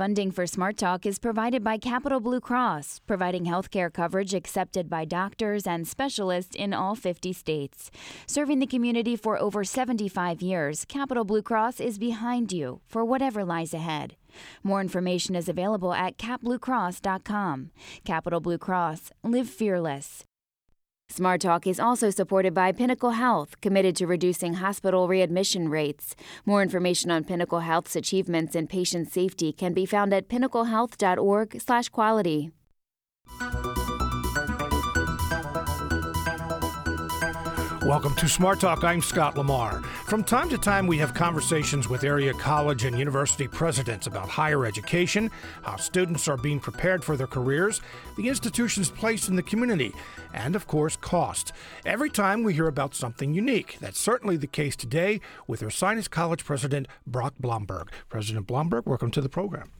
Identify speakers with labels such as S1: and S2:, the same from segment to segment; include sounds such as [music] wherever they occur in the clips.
S1: Funding for Smart Talk is provided by Capital Blue Cross, providing healthcare coverage accepted by doctors and specialists in all 50 states. Serving the community for over 75 years, Capital Blue Cross is behind you for whatever lies ahead. More information is available at capbluecross.com. Capital Blue Cross, live fearless. Smart Talk is also supported by Pinnacle Health, committed to reducing hospital readmission rates. More information on Pinnacle Health's achievements in patient safety can be found at pinnaclehealth.org/quality.
S2: Welcome to Smart Talk. I'm Scott Lamar. From time to time, we have conversations with area college and university presidents about higher education, how students are being prepared for their careers, the institution's place in the community, and of course, cost. Every time we hear about something unique. That's certainly the case today with our Ursinus College President Brock Blomberg. President Blomberg, welcome to the program.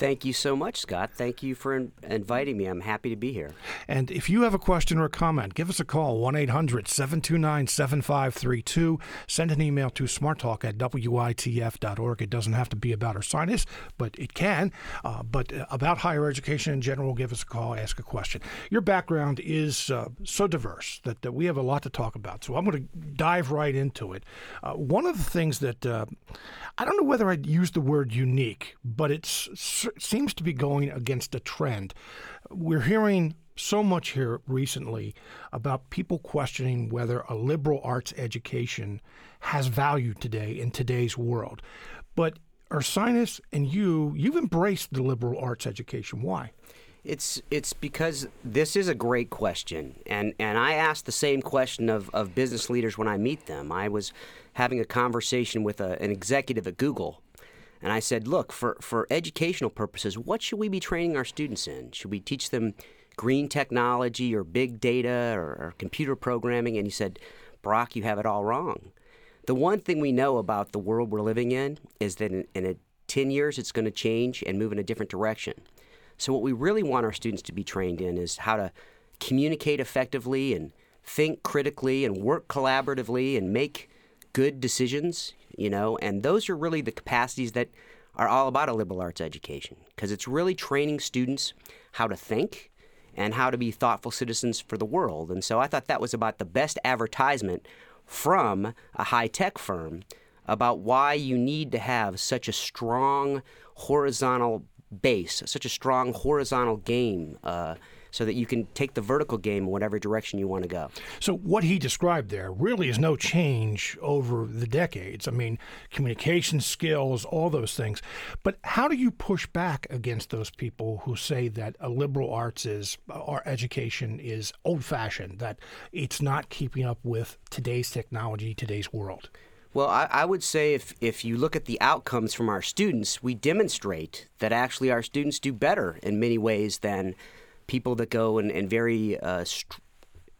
S3: Thank you so much, Scott. Thank you for in- inviting me. I'm happy to be here.
S2: And if you have a question or a comment, give us a call 1 800 729 7532. Send an email to smarttalk at witf.org. It doesn't have to be about Ursinus, but it can. Uh, but uh, about higher education in general, give us a call, ask a question. Your background is uh, so diverse that, that we have a lot to talk about. So I'm going to dive right into it. Uh, one of the things that uh, I don't know whether I'd use the word unique, but it seems to be going against a trend. We're hearing so much here recently about people questioning whether a liberal arts education has value today in today's world. But Ursinus and you, you've embraced the liberal arts education. Why?
S3: It's it's because this is a great question, and and I ask the same question of, of business leaders when I meet them. I was having a conversation with a, an executive at Google and I said, look, for, for educational purposes, what should we be training our students in? Should we teach them green technology or big data or, or computer programming? And he said, Brock, you have it all wrong. The one thing we know about the world we're living in is that in, in a, 10 years it's going to change and move in a different direction. So, what we really want our students to be trained in is how to communicate effectively and think critically and work collaboratively and make good decisions you know, and those are really the capacities that are all about a liberal arts education because it's really training students how to think and how to be thoughtful citizens for the world. And so I thought that was about the best advertisement from a high tech firm about why you need to have such a strong horizontal base, such a strong horizontal game. Uh, so that you can take the vertical game in whatever direction you want to go.
S2: So what he described there really is no change over the decades. I mean, communication skills, all those things. But how do you push back against those people who say that a liberal arts is our education is old-fashioned, that it's not keeping up with today's technology, today's world?
S3: Well, I, I, would say if, if you look at the outcomes from our students, we demonstrate that actually our students do better in many ways than people that go in, in very uh, st-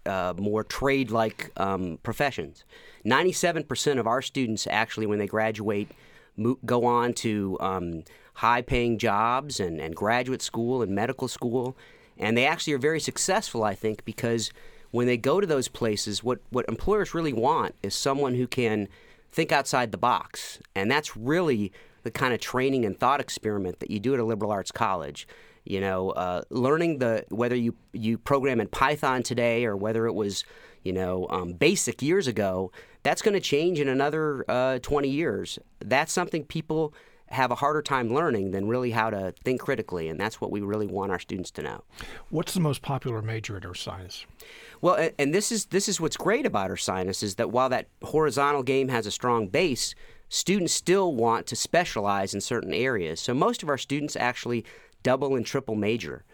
S3: uh, more trade like um, professions. 97% of our students actually, when they graduate, mo- go on to um, high paying jobs and, and graduate school and medical school. And they actually are very successful, I think, because when they go to those places, what, what employers really want is someone who can think outside the box. And that's really the kind of training and thought experiment that you do at a liberal arts college. You know, uh, learning the whether you you program in Python today or whether it was you know um, basic years ago, that's going to change in another uh, 20 years. That's something people have a harder time learning than really how to think critically, and that's what we really want our students to know.
S2: What's the most popular major at Ursinus?
S3: Well, and this is this is what's great about Ursinus is that while that horizontal game has a strong base, students still want to specialize in certain areas. So most of our students actually double and triple major.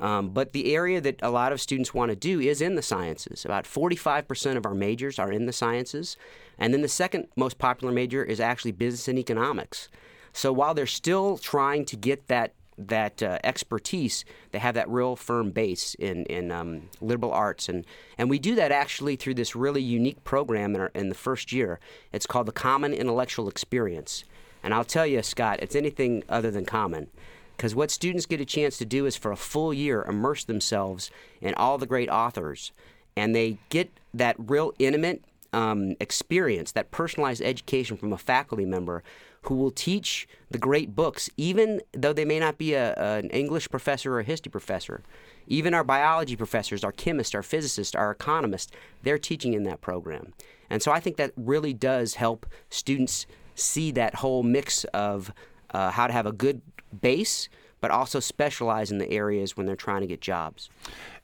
S3: Um, but the area that a lot of students want to do is in the sciences. About 45% of our majors are in the sciences. And then the second most popular major is actually business and economics. So while they're still trying to get that that uh, expertise, they have that real firm base in in um, liberal arts, and and we do that actually through this really unique program in, our, in the first year. It's called the Common Intellectual Experience, and I'll tell you, Scott, it's anything other than common. Because what students get a chance to do is for a full year immerse themselves in all the great authors, and they get that real intimate um, experience, that personalized education from a faculty member who will teach the great books, even though they may not be a, an English professor or a history professor. Even our biology professors, our chemists, our physicists, our economists, they're teaching in that program. And so I think that really does help students see that whole mix of uh, how to have a good base, but also specialize in the areas when they're trying to get jobs.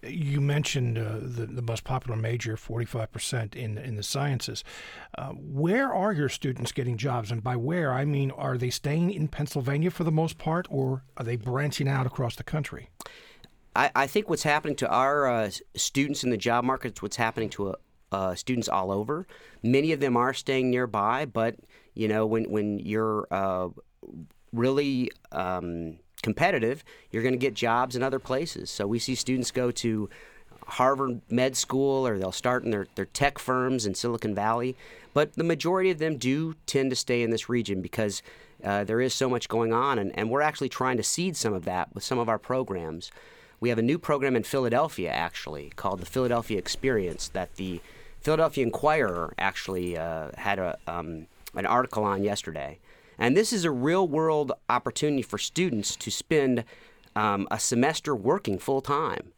S2: You mentioned uh, the, the most popular major, 45% in, in the sciences. Uh, where are your students getting jobs? And by where, I mean, are they staying in Pennsylvania for the most part, or are they branching out across the country?
S3: I, I think what's happening to our uh, students in the job market is what's happening to uh, students all over. Many of them are staying nearby, but you know, when when you're uh, really um, competitive, you're going to get jobs in other places. So we see students go to Harvard Med School or they'll start in their, their tech firms in Silicon Valley. But the majority of them do tend to stay in this region because uh, there is so much going on. And, and we're actually trying to seed some of that with some of our programs. We have a new program in Philadelphia, actually, called the Philadelphia Experience that the Philadelphia Inquirer actually uh, had a, um, an article on yesterday. And this is a real world opportunity for students to spend um, a semester working full time.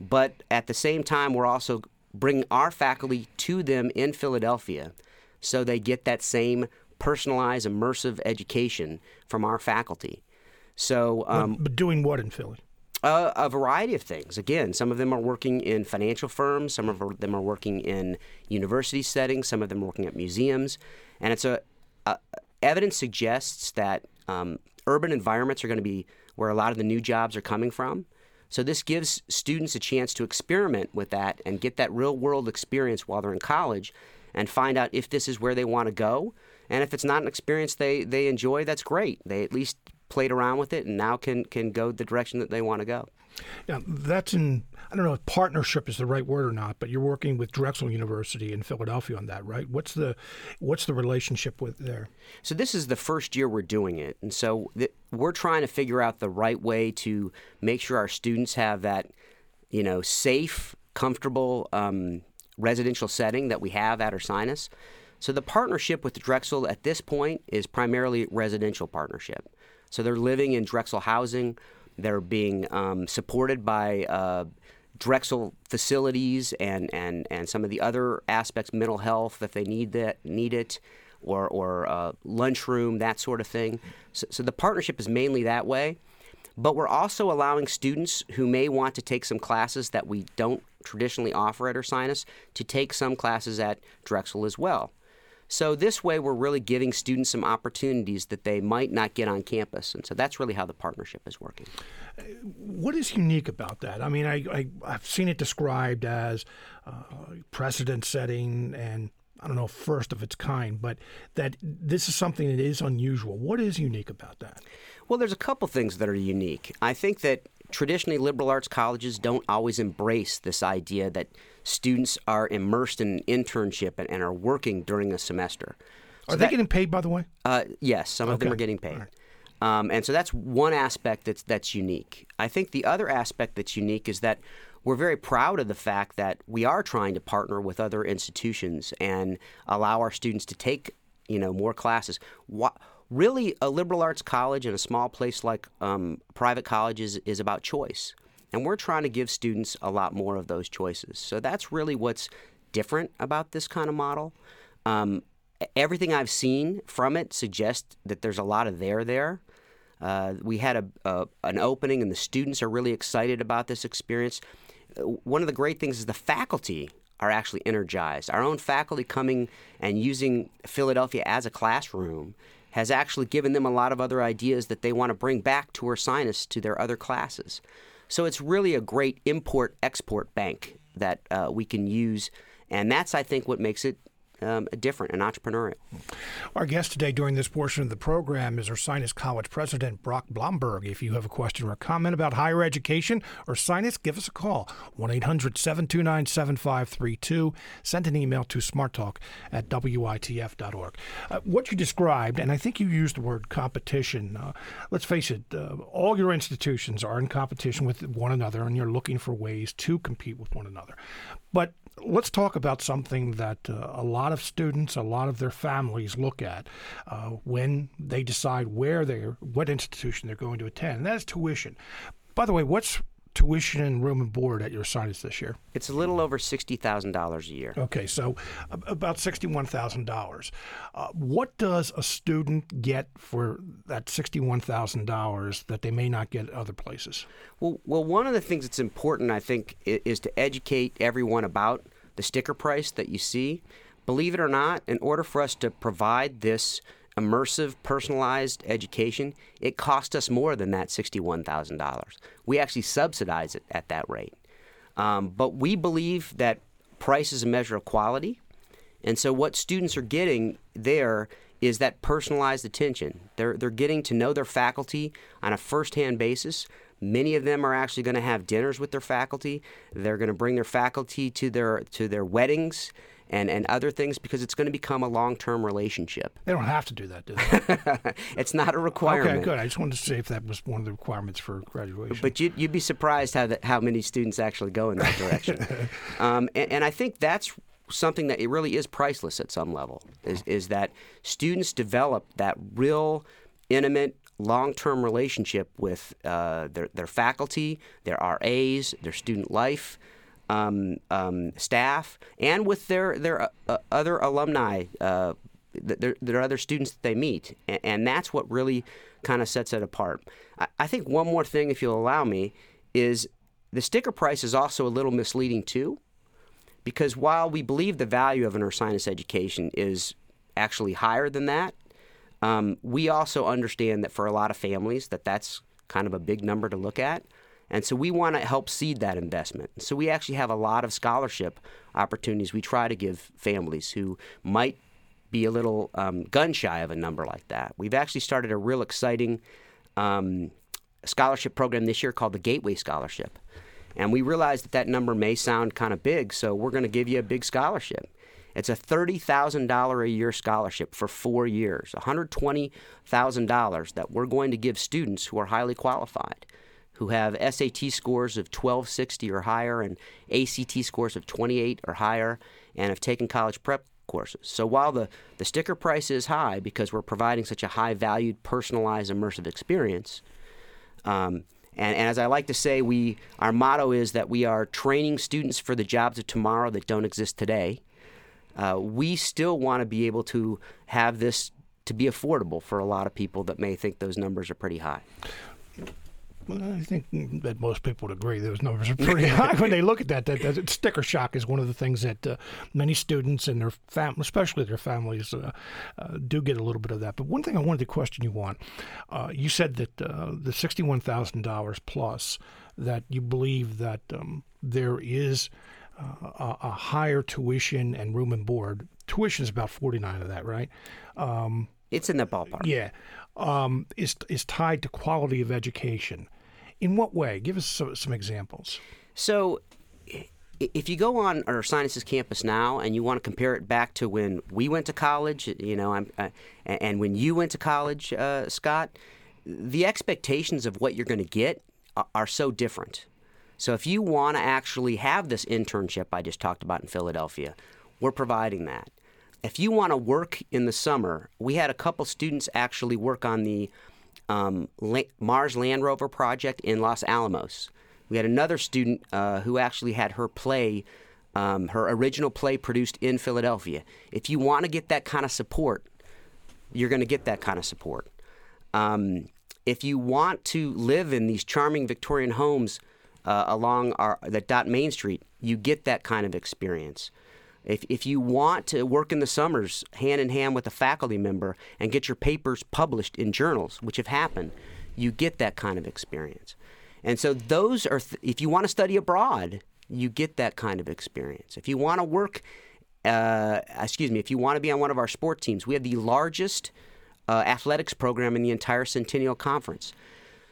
S3: But at the same time, we're also bringing our faculty to them in Philadelphia so they get that same personalized, immersive education from our faculty. So,
S2: um, but, doing what in Philly?
S3: Uh, a variety of things. Again, some of them are working in financial firms, some of them are working in university settings, some of them are working at museums, and it's a, a evidence suggests that um, urban environments are going to be where a lot of the new jobs are coming from. So this gives students a chance to experiment with that and get that real world experience while they're in college, and find out if this is where they want to go. And if it's not an experience they, they enjoy, that's great. They at least played around with it and now can can go the direction that they want to go.
S2: Yeah, that's in I don't know if partnership is the right word or not, but you're working with Drexel University in Philadelphia on that, right? What's the what's the relationship with there?
S3: So this is the first year we're doing it, and so th- we're trying to figure out the right way to make sure our students have that, you know, safe, comfortable um, residential setting that we have at Ursinus. So the partnership with Drexel at this point is primarily residential partnership. So they're living in Drexel housing. They're being um, supported by uh, Drexel facilities and, and, and some of the other aspects, mental health, if they need that need it, or or uh, lunchroom, that sort of thing. So, so the partnership is mainly that way. But we're also allowing students who may want to take some classes that we don't traditionally offer at Ursinus to take some classes at Drexel as well. So this way, we're really giving students some opportunities that they might not get on campus, and so that's really how the partnership is working.
S2: What is unique about that? I mean, I, I have seen it described as uh, precedent setting and I don't know first of its kind, but that this is something that is unusual. What is unique about that?
S3: Well, there's a couple things that are unique. I think that traditionally liberal arts colleges don't always embrace this idea that students are immersed in an internship and, and are working during a semester.
S2: So are they that, getting paid, by the way?
S3: Uh, yes, some okay. of them are getting paid. Right. Um, and so that's one aspect that's that's unique. I think the other aspect that's unique is that we're very proud of the fact that we are trying to partner with other institutions and allow our students to take you know more classes. What, really, a liberal arts college in a small place like um, private colleges is about choice. And we're trying to give students a lot more of those choices. So that's really what's different about this kind of model. Um, everything I've seen from it suggests that there's a lot of there there. Uh, we had a, a, an opening, and the students are really excited about this experience. Uh, one of the great things is the faculty are actually energized. Our own faculty coming and using Philadelphia as a classroom has actually given them a lot of other ideas that they want to bring back to Ursinus to their other classes. So it's really a great import export bank that uh, we can use. And that's, I think, what makes it um, different and entrepreneurial.
S2: Our guest today during this portion of the program is Ursinus College President Brock Blomberg. If you have a question or a comment about higher education or Ursinus, give us a call 1 800 729 7532. Send an email to smarttalk at witf.org. Uh, what you described, and I think you used the word competition, uh, let's face it, uh, all your institutions are in competition with one another and you're looking for ways to compete with one another. But let's talk about something that uh, a lot of students, a lot of their families look at uh, when they decide where they're, what institution they're going to attend, and that's tuition. By the way, what's tuition and room and board at Ursinus this year?
S3: It's a little over sixty thousand dollars a year.
S2: Okay, so about sixty-one thousand uh, dollars. What does a student get for that sixty-one thousand dollars that they may not get other places?
S3: Well, well, one of the things that's important, I think, is to educate everyone about the sticker price that you see. Believe it or not, in order for us to provide this immersive, personalized education, it cost us more than that $61,000. We actually subsidize it at that rate. Um, but we believe that price is a measure of quality. And so what students are getting there is that personalized attention. They're, they're getting to know their faculty on a first-hand basis. Many of them are actually going to have dinners with their faculty. They're going to bring their faculty to their to their weddings and, and other things because it's going to become a long term relationship.
S2: They don't have to do that, do they? [laughs]
S3: it's not a requirement.
S2: Okay, good. I just wanted to see if that was one of the requirements for graduation.
S3: But you'd, you'd be surprised how, that, how many students actually go in that direction. [laughs] um, and, and I think that's something that it really is priceless at some level is, is that students develop that real intimate long-term relationship with uh, their, their faculty, their RAs, their student life, um, um, staff and with their their uh, other alumni, uh, their other students that they meet, and, and that's what really kind of sets it apart. I, I, think one more thing, if you'll allow me, is the sticker price is also a little misleading too, because while we believe the value of an Ursinus education is actually higher than that, um, we also understand that for a lot of families that that's kind of a big number to look at. And so we want to help seed that investment. So we actually have a lot of scholarship opportunities we try to give families who might be a little um, gun shy of a number like that. We've actually started a real exciting um, scholarship program this year called the Gateway Scholarship. And we realize that that number may sound kind of big, so we're going to give you a big scholarship. It's a $30,000 a year scholarship for four years, $120,000 that we're going to give students who are highly qualified who have SAT scores of 1260 or higher and ACT scores of 28 or higher and have taken college prep courses. So while the, the sticker price is high because we're providing such a high valued, personalized, immersive experience, um, and, and, as I like to say, we our motto is that we are training students for the jobs of tomorrow that don't exist today. Uh, we still want to be able to have this to be affordable for a lot of people that may think those numbers are pretty high.
S2: Well, I think that most people would agree those numbers are pretty [laughs] high when they look at that. That, that sticker shock is one of the things that uh, many students and their fam- especially their families, uh, uh, do get a little bit of that. But one thing I wanted to question you on, uh, you said that uh, the sixty-one thousand dollars plus that you believe that um, there is uh, a, a, higher tuition and room and board. Tuition is about forty-nine of that, right?
S3: Um, it's in the ballpark.
S2: Yeah um, is is tied to quality of education. In what way? Give us some, some examples.
S3: So, if you go on our sciences campus now and you want to compare it back to when we went to college, you know, uh, and when you went to college, uh, Scott, the expectations of what you're going to get are, are so different. So if you want to actually have this internship I just talked about in Philadelphia, we're providing that if you want to work in the summer, we had a couple students actually work on the um, Mars Land Rover project in Los Alamos. We had another student uh, who actually had her play, um, her original play produced in Philadelphia. If you want to get that kind of support, you're going to get that kind of support. Um, if you want to live in these charming Victorian homes uh, along our that dot Main Street, you get that kind of experience. If, if you want to work in the summers hand in hand with a faculty member and get your papers published in journals, which have happened, you get that kind of experience. And so those are, th- if you want to study abroad, you get that kind of experience. If you want to work, uh, excuse me, if you want to be on one of our sport teams, we have the largest uh, athletics program in the entire Centennial Conference.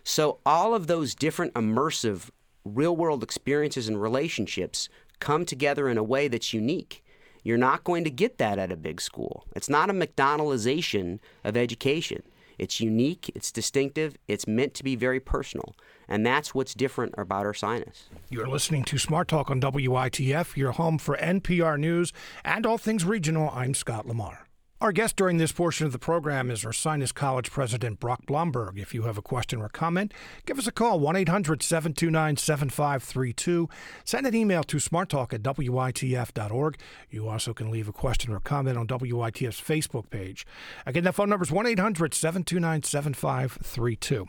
S3: So all of those different immersive real world experiences and relationships come together in a way that's unique. You're not going to get that at a big school. It's not a McDonaldization of education. It's unique, it's distinctive, it's meant to be very personal. And that's what's different about Ursinus.
S2: You're listening to Smart Talk on WITF, your home for NPR News and all things regional. I'm Scott Lamar. Our guest during this portion of the program is Ursinus College President Brock Blomberg. If you have a question or comment, give us a call, 1 800 729 7532. Send an email to smarttalk at WITF.org. You also can leave a question or comment on WITF's Facebook page. Again, that phone number is 1 800 729 7532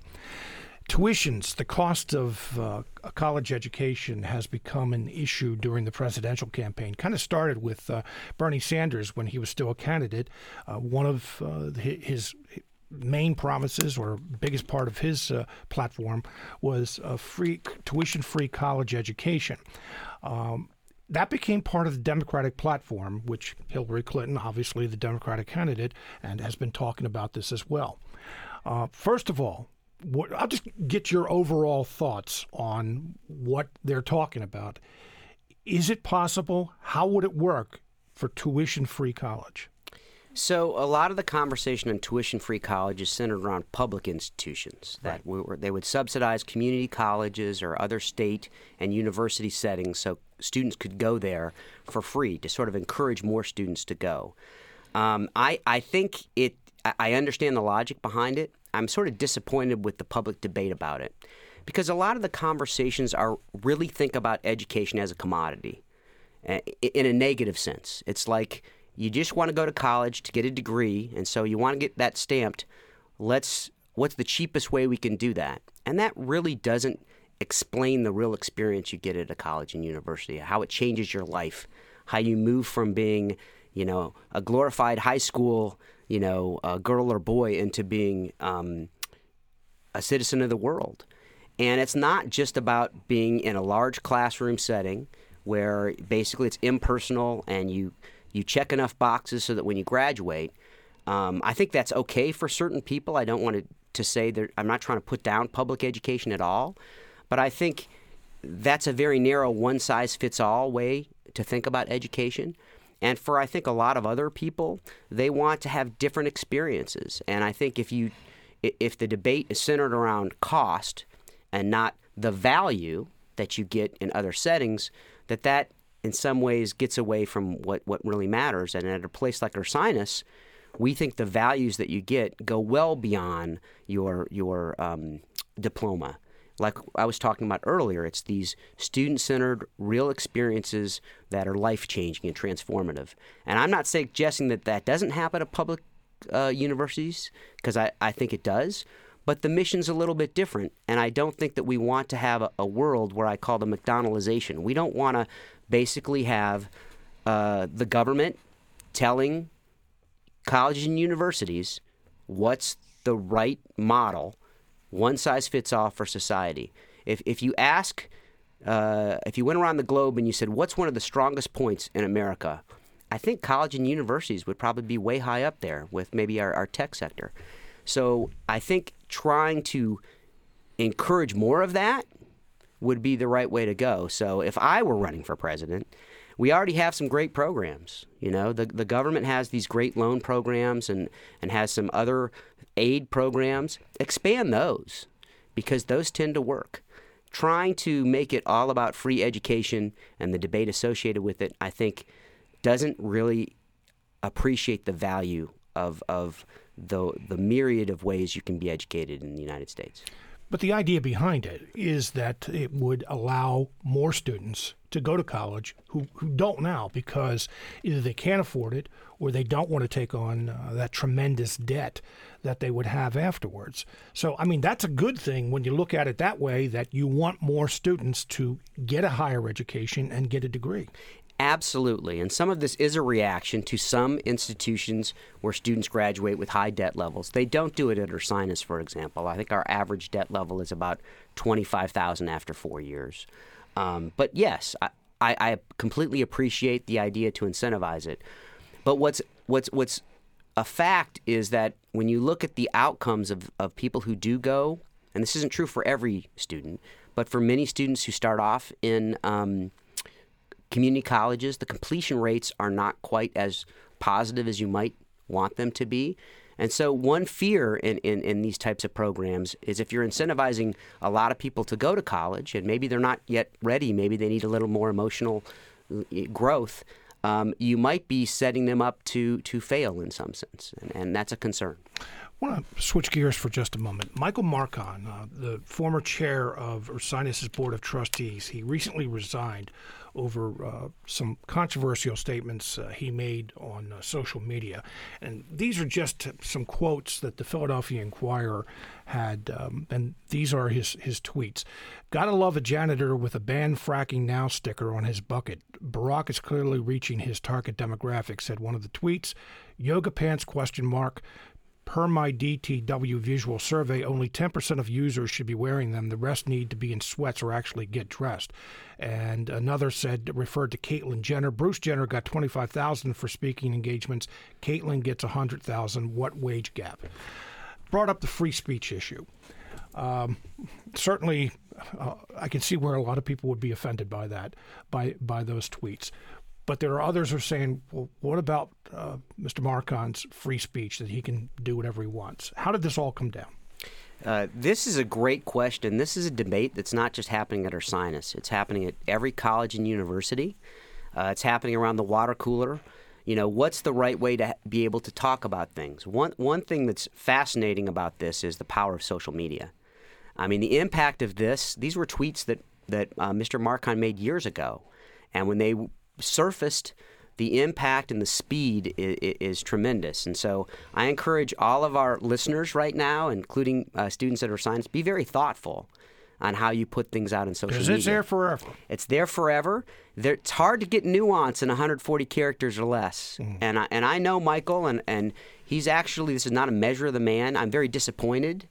S2: tuitions, the cost of uh, a college education has become an issue during the presidential campaign. Kind of started with uh, Bernie Sanders when he was still a candidate. Uh, one of uh, his main promises or biggest part of his uh, platform was a free tuition-free college education. Um, that became part of the Democratic platform, which Hillary Clinton, obviously the Democratic candidate, and has been talking about this as well. Uh, first of all, what, I'll just get your overall thoughts on what they're talking about. Is it possible? How would it work for tuition free college?
S3: So, a lot of the conversation on tuition free college is centered around public institutions that right. we were, they would subsidize community colleges or other state and university settings so students could go there for free to sort of encourage more students to go. Um, I, I think it, I understand the logic behind it. I'm sort of disappointed with the public debate about it because a lot of the conversations are really think about education as a commodity eh, in a negative sense. It's like you just want to go to college to get a degree, and so you want to get that stamped. Let's what's the cheapest way we can do that? And that really doesn't explain the real experience you get at a college and university, how it changes your life, how you move from being, you know, a glorified high school you know, a girl or boy into being um, a citizen of the world. And it's not just about being in a large classroom setting where basically it's impersonal and you you check enough boxes so that when you graduate, um, I think that's okay for certain people. I don't want to, to say that I'm not trying to put down public education at all, but I think that's a very narrow one size fits all way to think about education. And for I think a lot of other people, they want to have different experiences. And I think if you if the debate is centered around cost and not the value that you get in other settings, that that in some ways gets away from what, what really matters. And at a place like Ursinus, we think the values that you get go well beyond your your um, diploma like I was talking about earlier, it's these student centered, real experiences that are life changing and transformative. And I'm not suggesting that that doesn't happen at public uh, universities, because I, I think it does. But the mission's a little bit different. And I don't think that we want to have a, a world where I call the McDonaldization. We don't want to basically have uh, the government telling colleges and universities what's the right model one size fits all for society. If, if you ask, uh, if you went around the globe and you said, what's one of the strongest points in America? I think college and universities would probably be way high up there with maybe our, our tech sector. So I think trying to encourage more of that would be the right way to go. So if I were running for president, we already have some great programs. You know, the the government has these great loan programs and and has some other aid programs, expand those because those tend to work. Trying to make it all about free education and the debate associated with it, I think, doesn't really appreciate the value of, of the, the myriad of ways you can be educated in the United States.
S2: But the idea behind it is that it would allow more students to go to college who, who don't now because either they can't afford it or they don't want to take on uh, that tremendous debt that they would have afterwards. So, I mean, that's a good thing when you look at it that way that you want more students to get a higher education and get a degree.
S3: Absolutely. And some of this is a reaction to some institutions where students graduate with high debt levels. They don't do it at Ursinus, for example. I think our average debt level is about 25000 after four years. Um, but yes, I, I, I completely appreciate the idea to incentivize it. But what's, what's, what's a fact is that when you look at the outcomes of, of people who do go, and this isn't true for every student, but for many students who start off in um, community colleges, the completion rates are not quite as positive as you might want them to be. And so, one fear in, in, in, these types of programs is if you're incentivizing a lot of people to go to college and maybe they're not yet ready, maybe they need a little more emotional uh, growth, um, you might be setting them up to, to fail in some sense. And, and that's a concern.
S2: I want to switch gears for just a moment. Michael Marcon, uh, the former chair of Ursinus' Board of Trustees, he recently resigned over uh, some controversial statements uh, he made on uh, social media. And these are just some quotes that the Philadelphia Inquirer had, um, and these are his, his tweets. Gotta love a janitor with a ban fracking now sticker on his bucket. Barack is clearly reaching his target demographic, said one of the tweets. Yoga pants question mark. Per my DTW visual survey, only 10% of users should be wearing them. The rest need to be in sweats or actually get dressed. And another said, referred to Caitlyn Jenner. Bruce Jenner got 25000 for speaking engagements. Caitlyn gets 100000 What wage gap? Brought up the free speech issue. Um, certainly, uh, I can see where a lot of people would be offended by that, by by those tweets. But there are others who are saying, well, what about uh, Mr. Marcon's free speech that he can do whatever he wants? How did this all come down?
S3: Uh, this is a great question. This is a debate that's not just happening at Ursinus. It's happening at every college and university. Uh, it's happening around the water cooler. You know, what's the right way to be able to talk about things? One one thing that's fascinating about this is the power of social media. I mean, the impact of this. These were tweets that that uh, Mr. Marcon made years ago, and when they surfaced, the impact and the speed is, is, tremendous. And so I encourage all of our listeners right now, including uh, students that are science, be very thoughtful on how you put things out in social media.
S2: Because It's there forever.
S3: It's there forever. There, it's hard to get nuance in 140 characters or less. Mm. And I, and I know Michael, and, and he's actually this is not a measure of the man. I'm very disappointed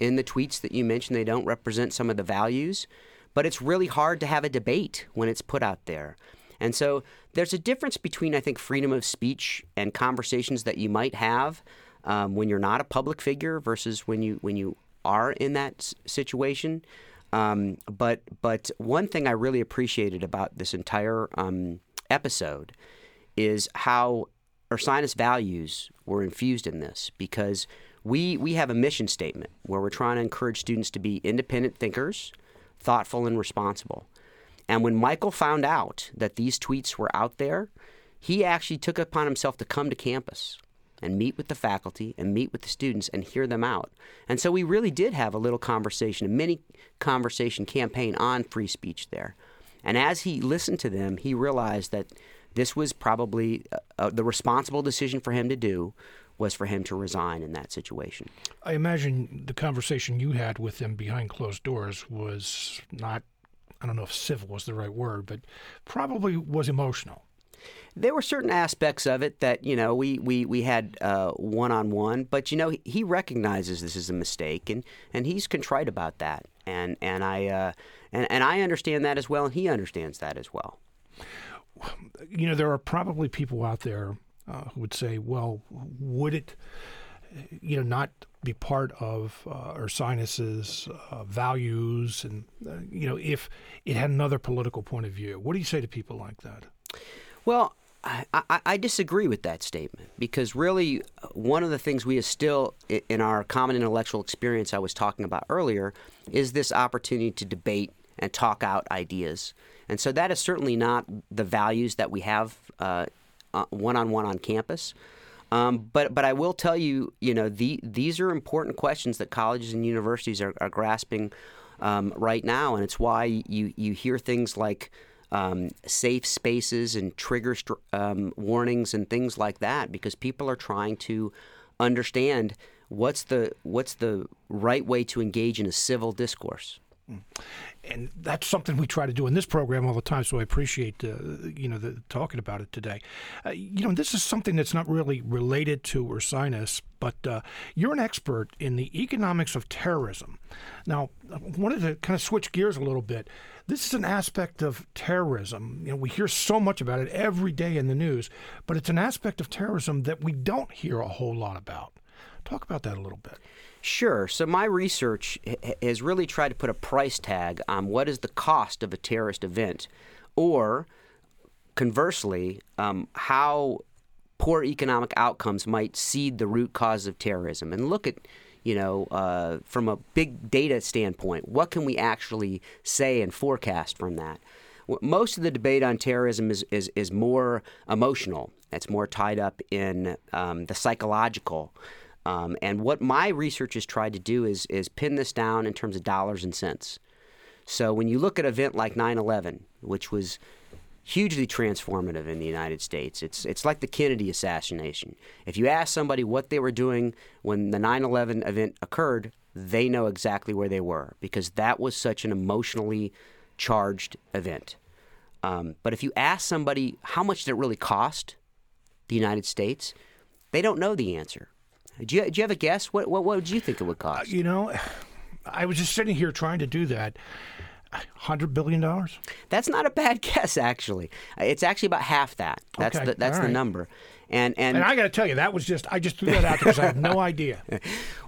S3: in the tweets that you mentioned. They don't represent some of the values, but it's really hard to have a debate when it's put out there. And so there's a difference between, I think, freedom of speech and conversations that you might have um, when you're not a public figure versus when you when you are in that s- situation. Um, but but one thing I really appreciated about this entire um, episode is how Ursinus values were infused in this because we we have a mission statement where we're trying to encourage students to be independent thinkers, thoughtful and responsible. And when Michael found out that these tweets were out there, he actually took upon himself to come to campus and meet with the faculty and meet with the students and hear them out. And so we really did have a little conversation, a mini conversation campaign on free speech there. And as he listened to them, he realized that this was probably uh, uh the responsible decision for him to do was for him to resign in that situation.
S2: I imagine the conversation you had with him behind closed doors was not I don't know if civil was the right word, but probably was emotional.
S3: There were certain aspects of it that you know we we we had one on one, but you know he, recognizes this is a mistake and and he's contrite about that, and and I uh, and and I understand that as well, and he understands that as well.
S2: You know, there are probably people out there uh, who would say, "Well, would it?" you know, not be part of uh, Ursinus's uh, values, and uh, you know, if it had another political point of view. What do you say to people like that?
S3: Well, I, I, I disagree with that statement because really, one of the things we still in our common intellectual experience I was talking about earlier is this opportunity to debate and talk out ideas, and so that is certainly not the values that we have one on one on campus. Um, but but I will tell you, you know, the, these are important questions that colleges and universities are, are grasping um, right now, and it's why you you hear things like um, safe spaces and trigger um, warnings and things like that because people are trying to understand what's the what's the right way to engage in a civil discourse.
S2: And that's something we try to do in this program all the time. So I appreciate uh, you know the, talking about it today. Uh, you know, this is something that's not really related to Ursinus, but uh, you're an expert in the economics of terrorism. Now, I wanted to kind of switch gears a little bit. This is an aspect of terrorism. You know, we hear so much about it every day in the news, but it's an aspect of terrorism that we don't hear a whole lot about. Talk about that a little bit.
S3: Sure. So my research has really tried to put a price tag on what is the cost of a terrorist event, or conversely, um, how poor economic outcomes might seed the root cause of terrorism. And look at, you know, uh, from a big data standpoint, what can we actually say and forecast from that? Most of the debate on terrorism is, is, is more emotional. It's more tied up in um, the psychological. Um, and what my research has tried to do is, is pin this down in terms of dollars and cents. So when you look at an event like 9 11, which was hugely transformative in the United States. It's it's like the Kennedy assassination. If you ask somebody what they were doing when the 9/11 event occurred, they know exactly where they were because that was such an emotionally charged event. Um, but if you ask somebody how much did it really cost the United States, they don't know the answer. Do you, do you have a guess? What, what, what would you think it would cost?
S2: Uh, you know, I was just sitting here trying to do that hundred billion dollars.
S3: That's not a bad [laughs] guess, actually. It's actually about half that. That's
S2: okay.
S3: the that's
S2: right.
S3: the number. And, and,
S2: and I got to tell you, that was just I just threw that out because I have no [laughs] idea.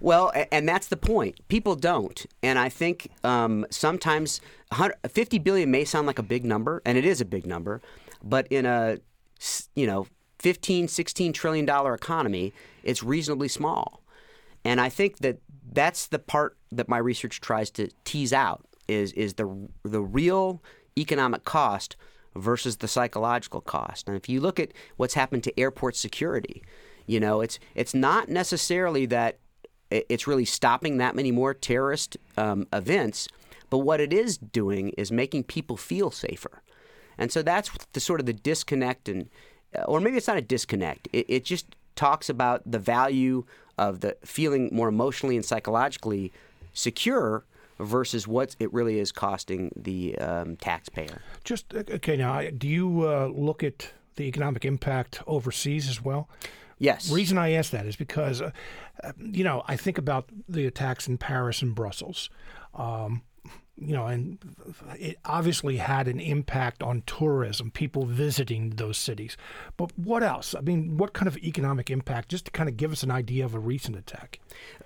S3: well, and that's the point. People don't, and I think um, sometimes 50 billion may sound like a big number, and it is a big number, but in a you know 15, 16 trillion dollar economy, it's reasonably small. And I think that that's the part that my research tries to tease out is is the the real economic cost versus the psychological cost. And if you look at what's happened to airport security, you know, it's it's not necessarily that it's really stopping that many more terrorist um, events, but what it is doing is making people feel safer. And so that's the sort of the disconnect, and or maybe it's not a disconnect. It, it just talks about the value of the feeling more emotionally and psychologically secure versus what it really is costing the um, taxpayer.
S2: Just okay. Now, do you uh, look at the economic impact overseas as well?
S3: Yes.
S2: reason I ask that is because, uh, you know, I think about the attacks in Paris and Brussels. Um, you know, and it obviously had an impact on tourism, people visiting those cities. But what else? I mean, what kind of economic impact, just to kind of give us an idea of a recent attack?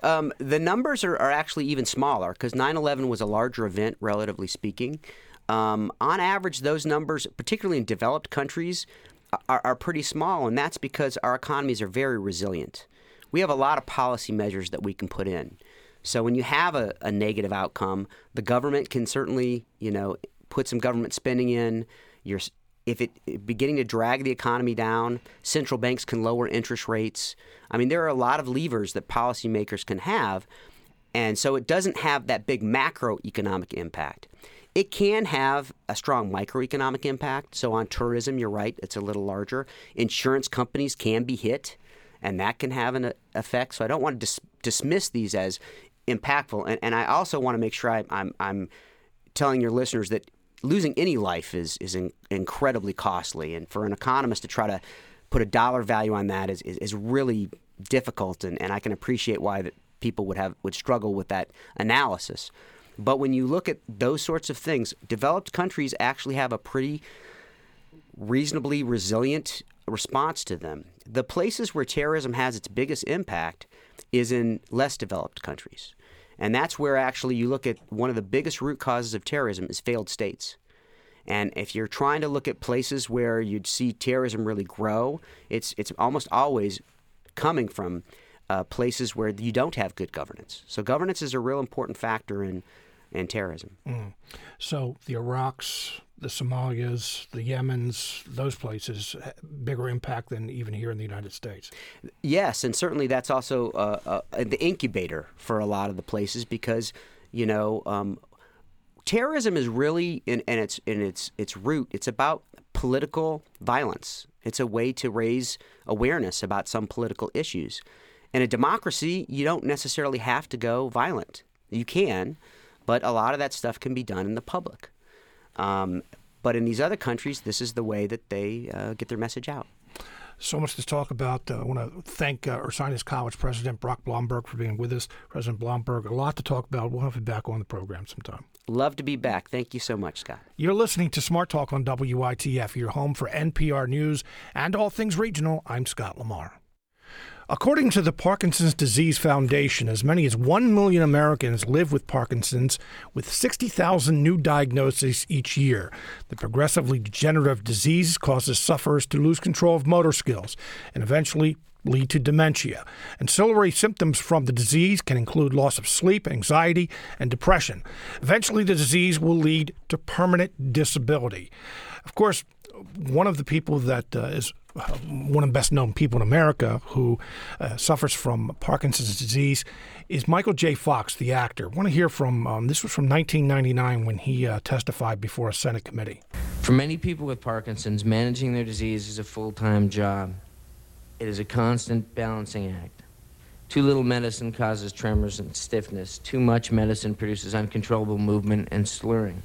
S3: Um, the numbers are, are, actually even smaller because 9 11 was a larger event, relatively speaking. Um, on average, those numbers, particularly in developed countries, are, are pretty small, and that's because our economies are very resilient. We have a lot of policy measures that we can put in. So when you have a, a negative outcome, the government can certainly, you know, put some government spending in. You're, if it beginning to drag the economy down, central banks can lower interest rates. I mean, there are a lot of levers that policymakers can have, and so it doesn't have that big macroeconomic impact. It can have a strong microeconomic impact. So on tourism, you're right, it's a little larger. Insurance companies can be hit, and that can have an uh, effect. So I don't want to dis- dismiss these as impactful. And, and I also want to make sure I, I'm, I'm telling your listeners that losing any life is, is in, incredibly costly. And for an economist to try to put a dollar value on that is, is, is really difficult. And, and I can appreciate why that people would have would struggle with that analysis. But when you look at those sorts of things, developed countries actually have a pretty reasonably resilient response to them. The places where terrorism has its biggest impact is in less developed countries. And that's where actually you look at one of the biggest root causes of terrorism is failed states. And if you're trying to look at places where you'd see terrorism really grow, it's it's almost always coming from uh, places where you don't have good governance. So governance is a real important factor in in terrorism.
S2: Mm. So the Iraqs, the Somalias, the Yemens, those places, bigger impact than even here in the United States.
S3: Yes, and certainly that's also uh, uh, the incubator for a lot of the places because you know um, terrorism is really in, in its in its its root. It's about political violence. It's a way to raise awareness about some political issues. In a democracy, you don't necessarily have to go violent. You can, but a lot of that stuff can be done in the public. Um, but in these other countries, this is the way that they uh, get their message out.
S2: So much to talk about. Uh, I want to thank uh, Ursinus College President Brock Blomberg for being with us. President Blomberg, a lot to talk about. We'll have you back on the program sometime.
S3: Love to be back. Thank you so much, Scott.
S2: You're listening to Smart Talk on WITF, your home for NPR News and all things regional. I'm Scott Lamar. According to the Parkinson's Disease Foundation, as many as 1 million Americans live with Parkinson's, with 60,000 new diagnoses each year. The progressively degenerative disease causes sufferers to lose control of motor skills and eventually lead to dementia. Ancillary symptoms from the disease can include loss of sleep, anxiety, and depression. Eventually, the disease will lead to permanent disability. Of course, one of the people that uh, is one of the best known people in America who uh, suffers from Parkinson's disease is Michael J. Fox, the actor. I want to hear from um, this was from 1999 when he uh, testified before a Senate committee.
S4: For many people with Parkinson's, managing their disease is a full time job. It is a constant balancing act. Too little medicine causes tremors and stiffness. Too much medicine produces uncontrollable movement and slurring.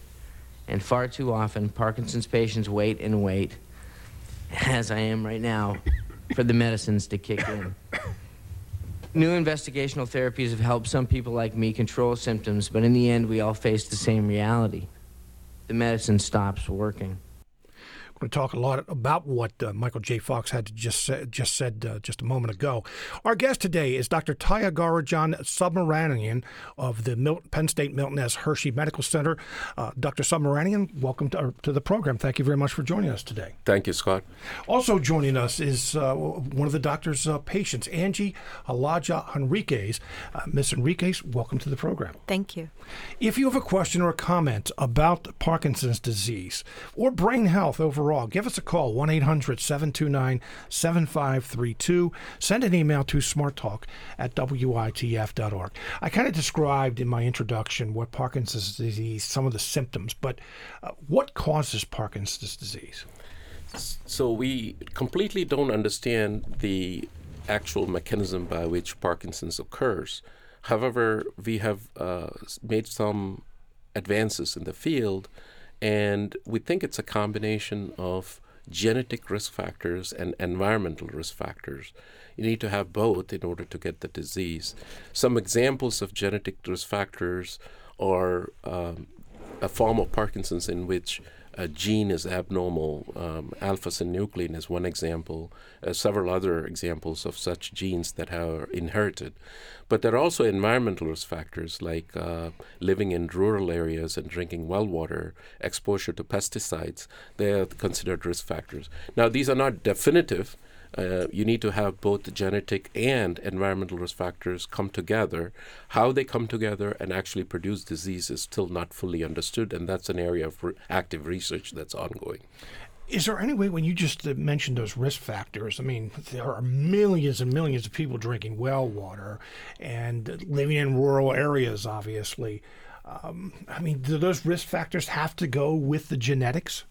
S4: And far too often, Parkinson's patients wait and wait, as I am right now, for the medicines to kick in. New investigational therapies have helped some people like me control symptoms, but in the end, we all face the same reality. The medicine stops working
S2: going to talk a lot about what uh, Michael J. Fox had just sa- just said uh, just a moment ago. Our guest today is Dr. Thyagarajan Subramanian of the Mil- Penn State Milton S. Hershey Medical Center. Uh, Dr. Subramanian, welcome to, to, the program. Thank you very much for joining us today.
S5: Thank you, Scott.
S2: Also joining us is uh, one of the doctor's uh, patients, Angie Alaja Enriquez. Uh, Miss Enriquez, welcome to the program.
S6: Thank you.
S2: If you have a question or a comment about Parkinson's disease or brain health overall, give us a call 1 800 729 7532. Send an email to smarttalk at witf.org. I kind of described in my introduction what Parkinson's disease, some of the symptoms, but uh, what causes Parkinson's disease?
S5: So we completely don't understand the actual mechanism by which Parkinson's occurs. However, we have uh, made some advances in the field and we think it's a combination of genetic risk factors and environmental risk factors. You need to have both in order to get the disease. Some examples of genetic risk factors are um, a form of Parkinson's in which a gene is abnormal. Um, alpha synuclein is one example, uh, several other examples of such genes that are inherited. But there are also environmental risk factors like uh, living in rural areas and drinking well water, exposure to pesticides. They are considered risk factors. Now, these are not definitive uh, you need to have both the genetic and environmental risk factors come together. How they come together and actually produce disease is still not fully understood, and that's an area of re- active research that's ongoing.
S2: Is there any way, when you just uh, mentioned those risk factors, I mean, there are millions and millions of people drinking well water and living in rural areas, obviously. Um, I mean, do those risk factors have to go with the genetics?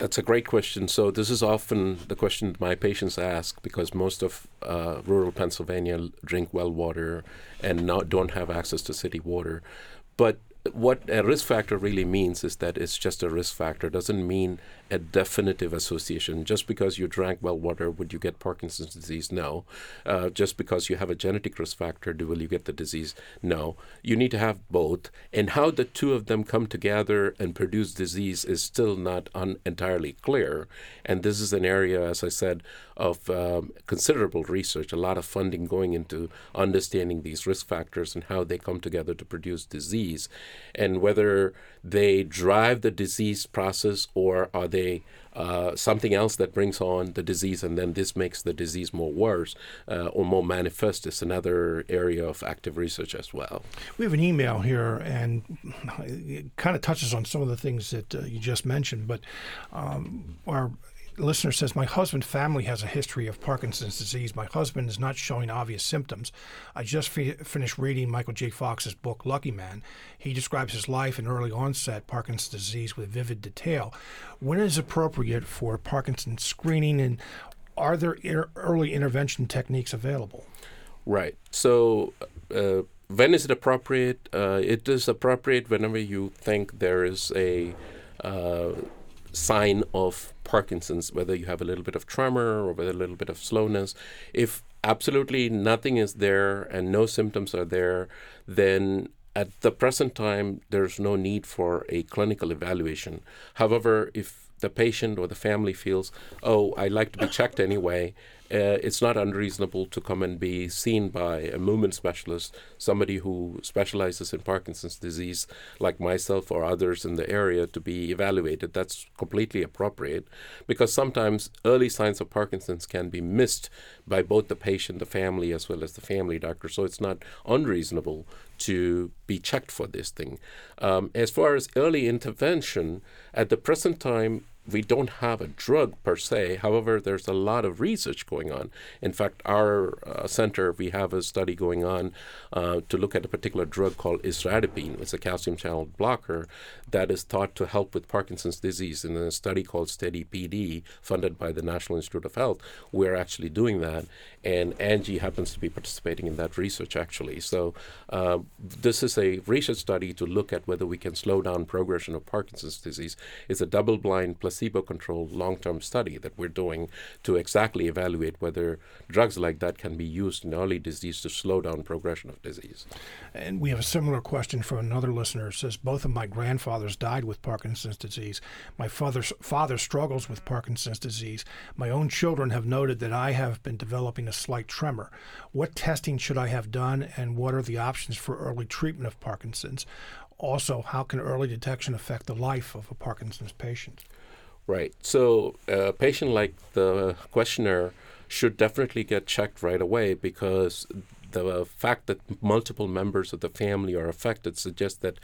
S5: That's a great question. So this is often the question my patients ask because most of uh, rural Pennsylvania drink well water and not, don't have access to city water. But what a risk factor really means is that it's just a risk factor. It doesn't mean a definitive association. Just because you drank well water, would you get Parkinson's disease? No. Uh, just because you have a genetic risk factor, do will you get the disease? No. You need to have both. And how the two of them come together and produce disease is still not un- entirely clear. And this is an area, as I said, of um, considerable research, a lot of funding going into understanding these risk factors and how they come together to produce disease, and whether they drive the disease process or are they uh, something else that brings on the disease and then this makes the disease more worse uh, or more manifest is another area of active research as well.
S2: We have an email here and it kind of touches on some of the things that uh, you just mentioned, but um, our listener says, My husband's family has a history of Parkinson's disease. My husband is not showing obvious symptoms. I just fi- finished reading Michael J. Fox's book, Lucky Man. He describes his life in early onset Parkinson's disease with vivid detail. When is appropriate for Parkinson's screening, and are there er- early intervention techniques available?
S5: Right. So, uh, when is it appropriate? Uh, it is appropriate whenever you think there is a uh, sign of Parkinson's, whether you have a little bit of tremor or whether a little bit of slowness. If absolutely nothing is there and no symptoms are there, then at the present time, there's no need for a clinical evaluation. However, if the patient or the family feels, oh, I'd like to be checked anyway, uh, it's not unreasonable to come and be seen by a movement specialist, somebody who specializes in Parkinson's disease, like myself or others in the area, to be evaluated. That's completely appropriate because sometimes early signs of Parkinson's can be missed by both the patient, the family, as well as the family doctor. So it's not unreasonable to be checked for this thing. Um, as far as early intervention, at the present time, we don't have a drug per se. However, there's a lot of research going on. In fact, our uh, center, we have a study going on uh, to look at a particular drug called isradipine. It's a calcium channel blocker that is thought to help with Parkinson's disease. In a study called STEADY PD, funded by the National Institute of Health, we're actually doing that. And Angie happens to be participating in that research, actually. So, uh, this is a research study to look at whether we can slow down progression of Parkinson's disease. It's a double blind placebo controlled long term study that we're doing to exactly evaluate whether drugs like that can be used in early disease to slow down progression of disease.
S2: And we have a similar question from another listener. It says both of my grandfathers died with Parkinson's disease. My father's father struggles with Parkinson's disease. My own children have noted that I have been developing a slight tremor. What testing should I have done, and what are the options for early treatment of Parkinson's? Also, how can early detection affect the life of a Parkinson's patient?
S5: Right. So, a patient like the questioner should definitely get checked right away because the fact that multiple members of the family are affected suggests that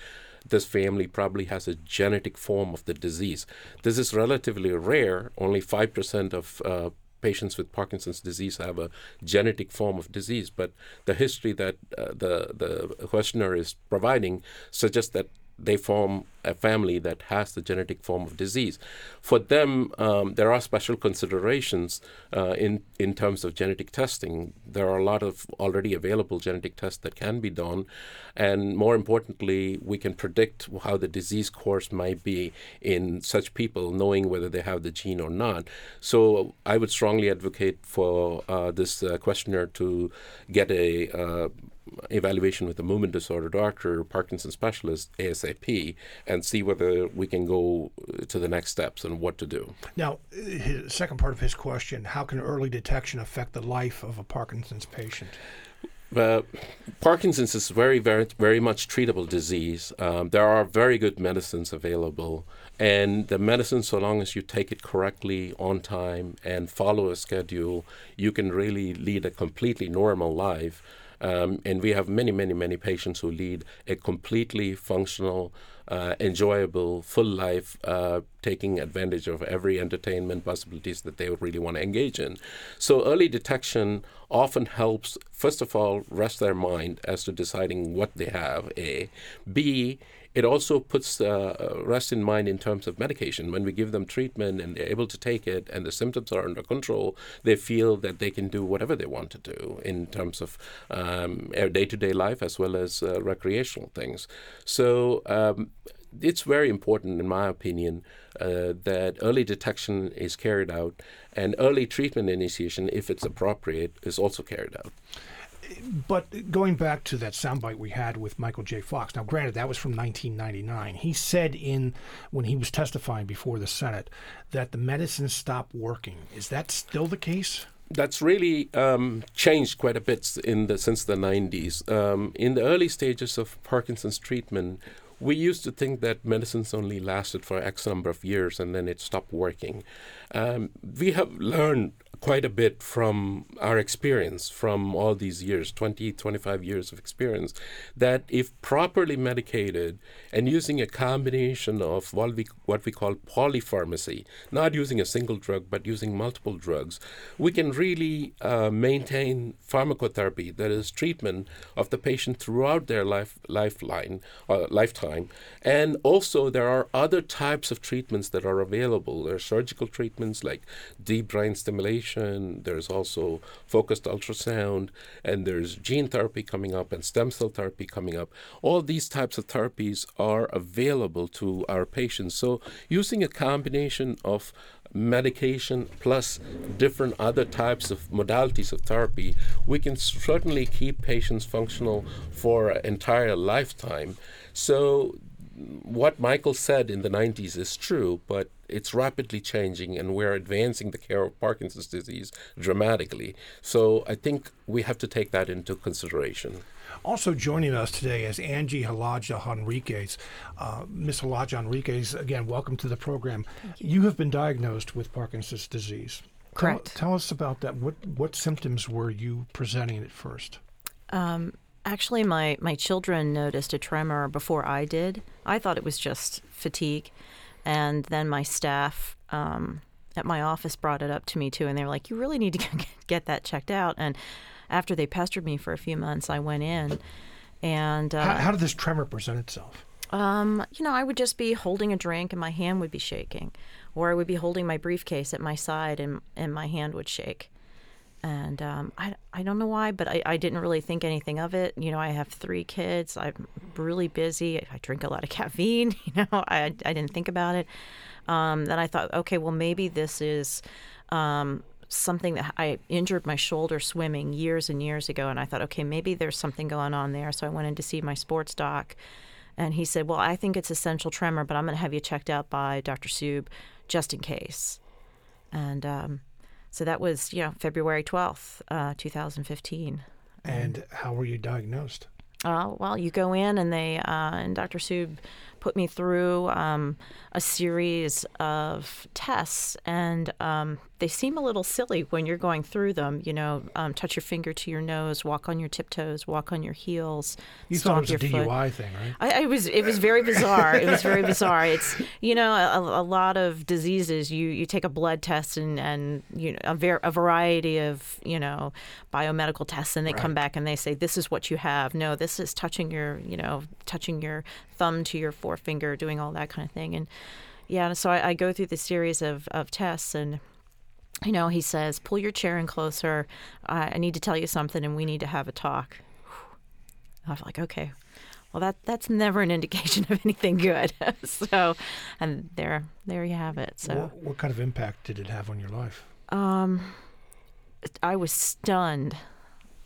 S5: this family probably has a genetic form of the disease. This is relatively rare. Only 5% of uh, patients with Parkinson's disease have a genetic form of disease, but the history that uh, the, the questioner is providing suggests that they form a family that has the genetic form of disease. For them, um, there are special considerations uh, in in terms of genetic testing. There are a lot of already available genetic tests that can be done, and more importantly, we can predict how the disease course might be in such people, knowing whether they have the gene or not. So, I would strongly advocate for uh, this uh, questioner to get a uh, evaluation with a movement disorder doctor, Parkinson specialist, ASAP, and see whether we can go to the next steps and what to do.
S2: Now, his second part of his question how can early detection affect the life of a Parkinson's patient?
S5: Uh, Parkinson's is very, very, very much treatable disease. Um, there are very good medicines available, and the medicine, so long as you take it correctly on time and follow a schedule, you can really lead a completely normal life. Um, and we have many, many, many patients who lead a completely functional, uh, enjoyable, full life, uh, taking advantage of every entertainment possibilities that they really want to engage in. So early detection often helps, first of all, rest their mind as to deciding what they have, A. B, it also puts uh, rest in mind in terms of medication. When we give them treatment and they're able to take it and the symptoms are under control, they feel that they can do whatever they want to do in terms of um, day to day life as well as uh, recreational things. So, um, it's very important, in my opinion, uh, that early detection is carried out and early treatment initiation, if it's appropriate, is also carried out
S2: but going back to that soundbite we had with Michael J. Fox, now granted that was from 1999. He said in when he was testifying before the Senate that the medicine stopped working. Is that still the case?
S5: That's really um, changed quite a bit in the since the 90s. Um, in the early stages of Parkinson's treatment, we used to think that medicines only lasted for X number of years and then it stopped working. Um, we have learned quite a bit from our experience from all these years 20 25 years of experience that if properly medicated and using a combination of what we what we call polypharmacy not using a single drug but using multiple drugs we can really uh, maintain pharmacotherapy that is treatment of the patient throughout their life lifeline uh, lifetime. And also there are other types of treatments that are available. There are surgical treatments like deep brain stimulation there's also focused ultrasound, and there's gene therapy coming up and stem cell therapy coming up. All these types of therapies are available to our patients. So, using a combination of medication plus different other types of modalities of therapy, we can certainly keep patients functional for an entire lifetime. So what Michael said in the 90s is true, but it's rapidly changing, and we're advancing the care of Parkinson's disease dramatically. So I think we have to take that into consideration.
S2: Also joining us today is Angie Halaja Enriquez. Uh, Miss Halaja Enriquez, again, welcome to the program. You. you. have been diagnosed with Parkinson's disease.
S6: Correct.
S2: Tell, tell, us about that. What what symptoms were you presenting at first?
S6: Um, actually, my my children noticed a tremor before I did. I thought it was just fatigue, and then my staff. Um, at my office brought it up to me too, and they were like, "You really need to [laughs] get that checked out." And after they pestered me for a few months, I went in. And uh,
S2: how, how did this tremor present itself?
S6: Um, you know, I would just be holding a drink and my hand would be shaking, or I would be holding my briefcase at my side and and my hand would shake. And um, I, I don't know why, but I, I didn't really think anything of it. You know, I have three kids. I'm really busy. I drink a lot of [laughs] caffeine. You know, I, I didn't think about it. Um, then I thought, okay, well, maybe this is um, something that I injured my shoulder swimming years and years ago, and I thought, okay, maybe there's something going on there. So I went in to see my sports doc, and he said, well, I think it's essential tremor, but I'm going to have you checked out by Dr. Sub just in case. And um, so that was, you know, February 12th, uh, 2015.
S2: And how were you diagnosed?
S6: Uh, well, you go in and they uh, and Dr. Sub put me through um, a series of tests, and um, they seem a little silly when you're going through them. You know, um, touch your finger to your nose, walk on your tiptoes, walk on your heels.
S2: You thought it was a DUI thing, right?
S6: I, I, was. It was very bizarre. it was very bizarre. It's you know a, a, lot of diseases. You you take a blood test and and you know a, ver- a variety of you know biomedical tests, and they right. come back and they say this is what you have. No, this is touching your you know touching your thumb to your forefinger, doing all that kind of thing. And yeah, so I, I go through the series of, of tests and you know, he says, pull your chair in closer. I, I need to tell you something and we need to have a talk. [sighs] I was like, okay, well, that that's never an [laughs] indication of anything good. [laughs] so, and there, there you have it. So,
S2: what, what, kind of impact did it have on your life?
S6: Um, I was stunned.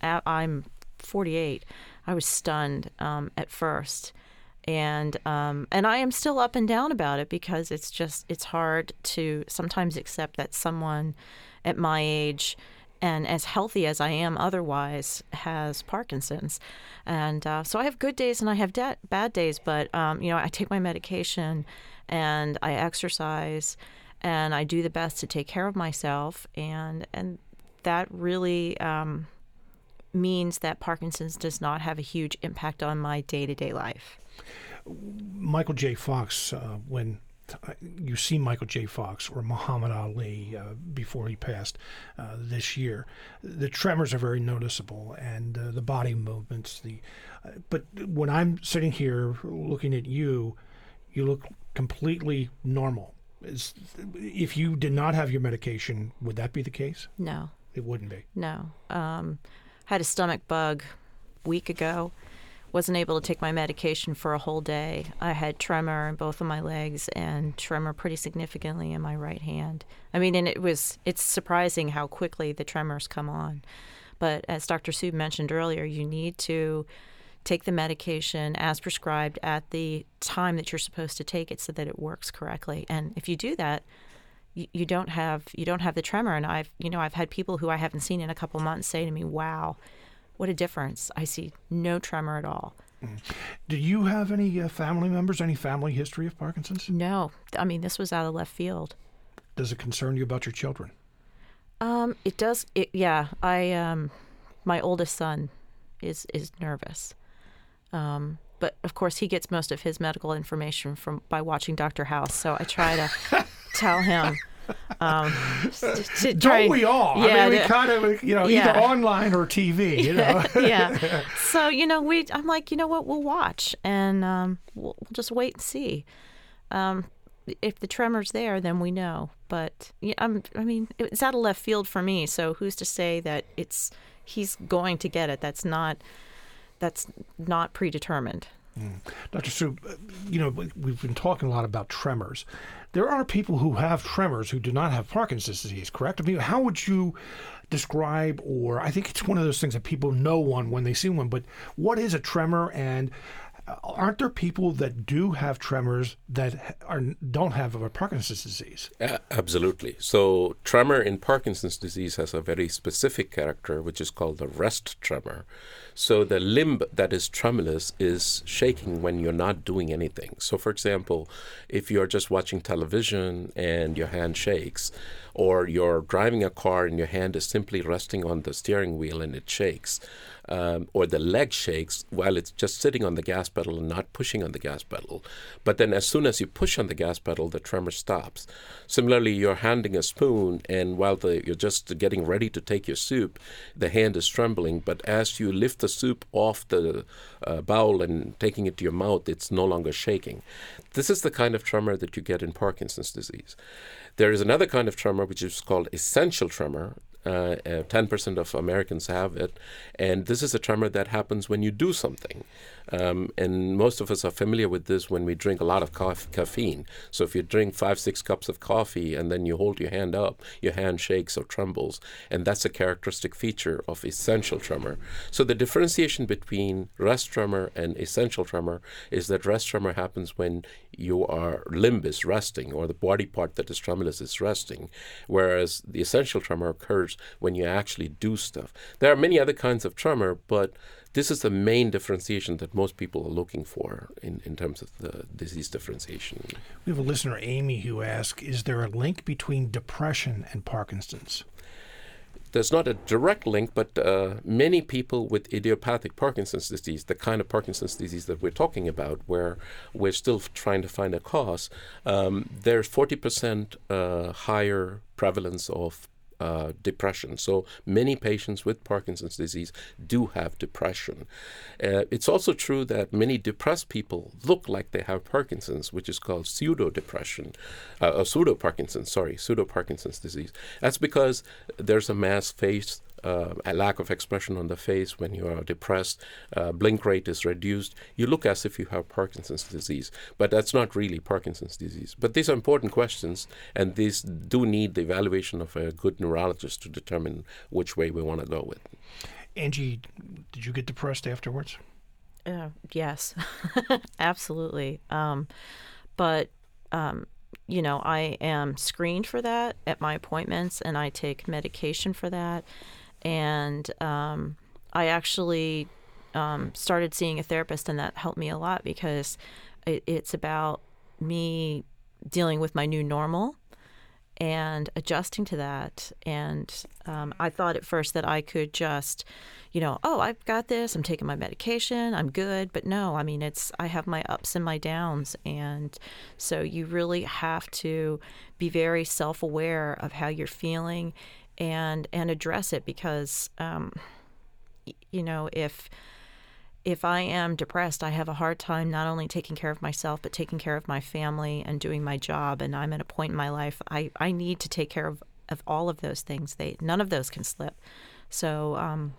S6: I'm 48. I was stunned um, at first, and um, and I am still up and down about it because it's just it's hard to sometimes accept that someone at my age and as healthy as I am otherwise has Parkinson's, and uh, so I have good days and I have bad days. But um, you know, I take my medication and I exercise and I do the best to take care of myself, and and that really um, means that Parkinson's does not have a huge impact on my day to day life.
S2: Michael J. Fox, uh, when you see Michael J. Fox or Muhammad Ali uh, before he passed uh, this year, the tremors are very noticeable and uh, the body movements. The uh, but when I'm sitting here looking at you, you look completely normal. Is, if you did not have your medication, would that be the case?
S6: No,
S2: it wouldn't be.
S6: No, um, had a stomach bug week ago wasn't able to take my medication for a whole day. I had tremor in both of my legs and tremor pretty significantly in my right hand. I mean, and it was it's surprising how quickly the tremors come on. But as Dr. Sue mentioned earlier, you need to take the medication as prescribed at the time that you're supposed to take it so that it works correctly. And if you do that, you, don't have you don't have the tremor. And I've you know I've had people who I haven't seen in a couple months say to me, "Wow." What a difference. I see no tremor at all. Mm.
S2: Do you have any uh, family members, any family history of Parkinson's?
S6: No. I mean, this was out of left field.
S2: Does it concern you about your children?
S6: Um, it does. It, yeah. I, um, my oldest son is, is nervous. Um, but of course he gets most of his medical information from by watching Dr. House. So I try to [laughs] tell him
S2: um, to, Don't we all? Yeah, I mean, we kind of, you know, yeah. either online or TV, you [laughs] know.
S6: yeah. [laughs] So you know, we. I'm like, you know what? We'll watch, and um, we'll, we'll, just wait and see. Um, if the tremor's there, then we know. But yeah, I'm, I mean, it's out of left field for me. So who's to say that it's he's going to get it? That's not. That's not predetermined.
S2: Mm. Dr. Sub, you know, we've been talking a lot about tremors. There are people who have tremors who do not have Parkinson's disease, correct? I mean, how would you describe, or I think it's one of those things that people know one when they see one, but what is a tremor and aren't there people that do have tremors that are don't have a Parkinson's disease?
S5: absolutely. So tremor in Parkinson's disease has a very specific character, which is called the rest tremor. So the limb that is tremulous is shaking when you're not doing anything. So, for example, if you're just watching television and your hand shakes, or you're driving a car and your hand is simply resting on the steering wheel and it shakes, um, or the leg shakes while it's just sitting on the gas pedal and not pushing on the gas pedal. But then, as soon as you push on the gas pedal, the tremor stops. Similarly, you're handing a spoon, and while the, you're just getting ready to take your soup, the hand is trembling. But as you lift the soup off the uh, bowl and taking it to your mouth, it's no longer shaking. This is the kind of tremor that you get in Parkinson's disease. There is another kind of tremor which is called essential tremor, uh, uh, 10% of Americans have it. And this is a tremor that happens when you do something. Um, and most of us are familiar with this when we drink a lot of caffeine. So if you drink five, six cups of coffee and then you hold your hand up, your hand shakes or trembles. And that's a characteristic feature of essential tremor. So the differentiation between rest tremor and essential tremor is that rest tremor happens when your limb is resting or the body part that is tremulous is resting, whereas the essential tremor occurs when you actually do stuff. There are many other kinds of tremor, but this is the main differentiation that most people are looking for in, in terms of the disease differentiation.
S2: We have a listener, Amy, who asks Is there a link between depression and Parkinson's?
S5: There's not a direct link, but uh, many people with idiopathic Parkinson's disease, the kind of Parkinson's disease that we're talking about, where we're still trying to find a cause, um, there's 40% uh, higher prevalence of uh, depression. So many patients with Parkinson's disease do have depression. Uh, it's also true that many depressed people look like they have Parkinson's, which is called pseudo depression, uh, or pseudo Parkinson's, sorry, pseudo Parkinson's disease. That's because there's a mass face uh, a lack of expression on the face when you are depressed, uh, blink rate is reduced, you look as if you have Parkinson's disease. But that's not really Parkinson's disease. But these are important questions, and these do need the evaluation of a good neurologist to determine which way we want to go with.
S2: Angie, did you get depressed afterwards?
S6: Uh, yes, [laughs] absolutely. Um, but um, you know, I am screened for that at my appointments, and I take medication for that and um, I actually um, started seeing a therapist, and that helped me a lot because it, it's about me dealing with my new normal and adjusting to that. And um, I thought at first that I could just, you know, oh, I've got this. I'm taking my medication. I'm good. But no, I mean, it's I have my ups and my downs, and so you really have to be very self-aware of how you're feeling and and address it because um, you know if if I am depressed, I have a hard time not only taking care of myself, but taking care of my family and doing my job. And I'm at a point in my life I, I need to take care of, of all of those things. They none of those can slip. So um,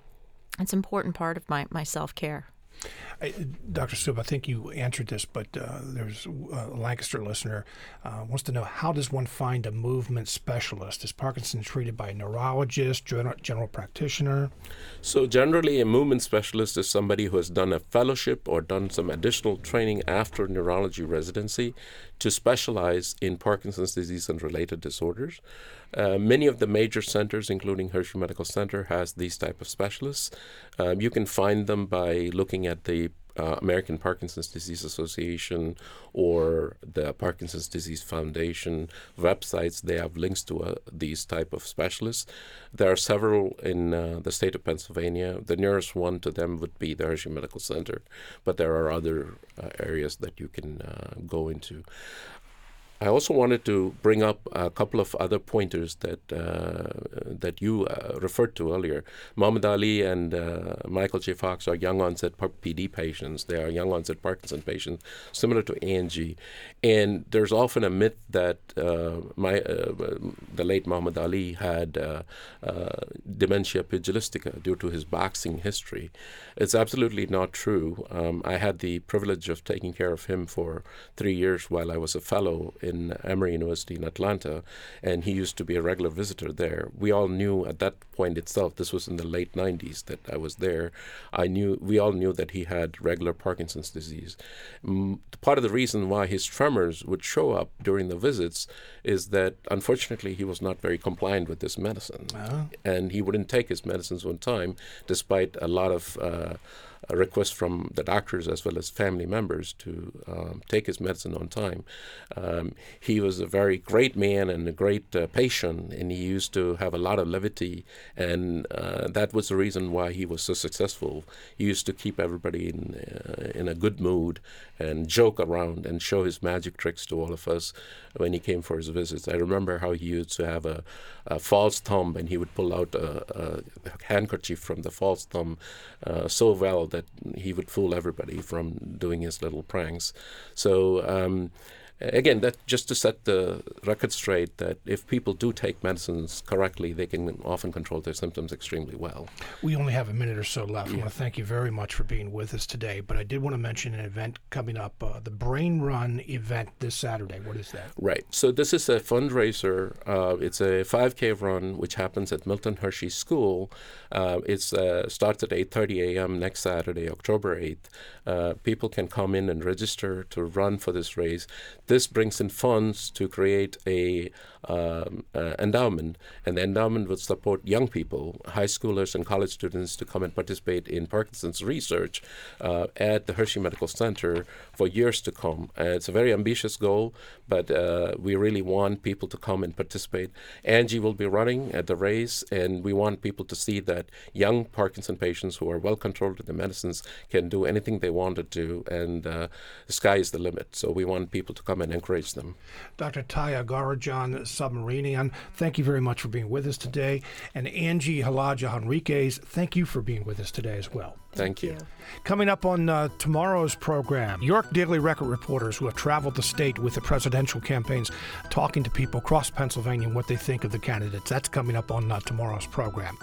S6: it's an important part of my, my self care.
S2: I, Dr. Sub, I think you answered this, but uh, there's a Lancaster listener uh, wants to know how does one find a movement specialist? Is Parkinson treated by a neurologist, general, general practitioner?
S5: So generally, a movement specialist is somebody who has done a fellowship or done some additional training after neurology residency to specialize in Parkinson's disease and related disorders. Uh, many of the major centers, including Hershey Medical Center, has these type of specialists. Um, you can find them by looking at the uh, American Parkinson's Disease Association or the Parkinson's Disease Foundation websites. They have links to uh, these type of specialists. There are several in uh, the state of Pennsylvania. The nearest one to them would be the Hershey Medical Center, but there are other uh, areas that you can uh, go into. I also wanted to bring up a couple of other pointers that uh, that you uh, referred to earlier. Muhammad Ali and uh, Michael J. Fox are young onset PD patients. They are young onset Parkinson patients, similar to Angie. And there's often a myth that uh, my uh, the late Muhammad Ali had uh, dementia pugilistica due to his boxing history. It's absolutely not true. Um, I had the privilege of taking care of him for three years while I was a fellow in Emory University in Atlanta, and he used to be a regular visitor there. We all knew at that point itself, this was in the late 90s that I was there. I knew we all knew that he had regular Parkinson's disease. Part of the reason why his tremors would show up during the visits is that unfortunately he was not very compliant with this medicine, uh-huh. and he wouldn't take his medicines on time, despite a lot of uh, a request from the doctors as well as family members to um, take his medicine on time. Um, he was a very great man and a great uh, patient, and he used to have a lot of levity, and uh, that was the reason why he was so successful. He used to keep everybody in uh, in a good mood and joke around and show his magic tricks to all of us when he came for his visits. I remember how he used to have a, a false thumb, and he would pull out a, a handkerchief from the false thumb uh, so well that he would fool everybody from doing his little pranks. So um, again, that just to set the record straight that if people do take medicines correctly, they can often control their symptoms extremely well.
S2: We only have a minute or so left. Yeah. I want to thank you very much for being with us today. But I did want to mention an event coming up, uh, the Brain Run event this Saturday. What is that?
S5: Right. So this is a fundraiser. Uh, it's a 5K run which happens at Milton Hershey School. Uh, it uh, starts at 8:30 a.m. next Saturday, October 8th. Uh, people can come in and register to run for this race this brings in funds to create a um, uh, endowment, and the endowment would support young people, high schoolers and college students, to come and participate in Parkinson's research uh, at the Hershey Medical Center for years to come. Uh, it's a very ambitious goal, but uh, we really want people to come and participate. Angie will be running at the race, and we want people to see that young Parkinson patients who are well controlled with the medicines can do anything they want to do, and uh, the sky is the limit. So we want people to come and encourage them.
S2: Dr. Taya Garajan, Subramanian, thank you very much for being with us today. And Angie Halaja Henriquez, thank you for being with us today as well.
S5: Thank, thank you. you.
S2: Coming up on uh, tomorrow's program, York Daily Record reporters who have traveled the state with the presidential campaigns, talking to people across Pennsylvania and what they think of the candidates. That's coming up on uh, tomorrow's program.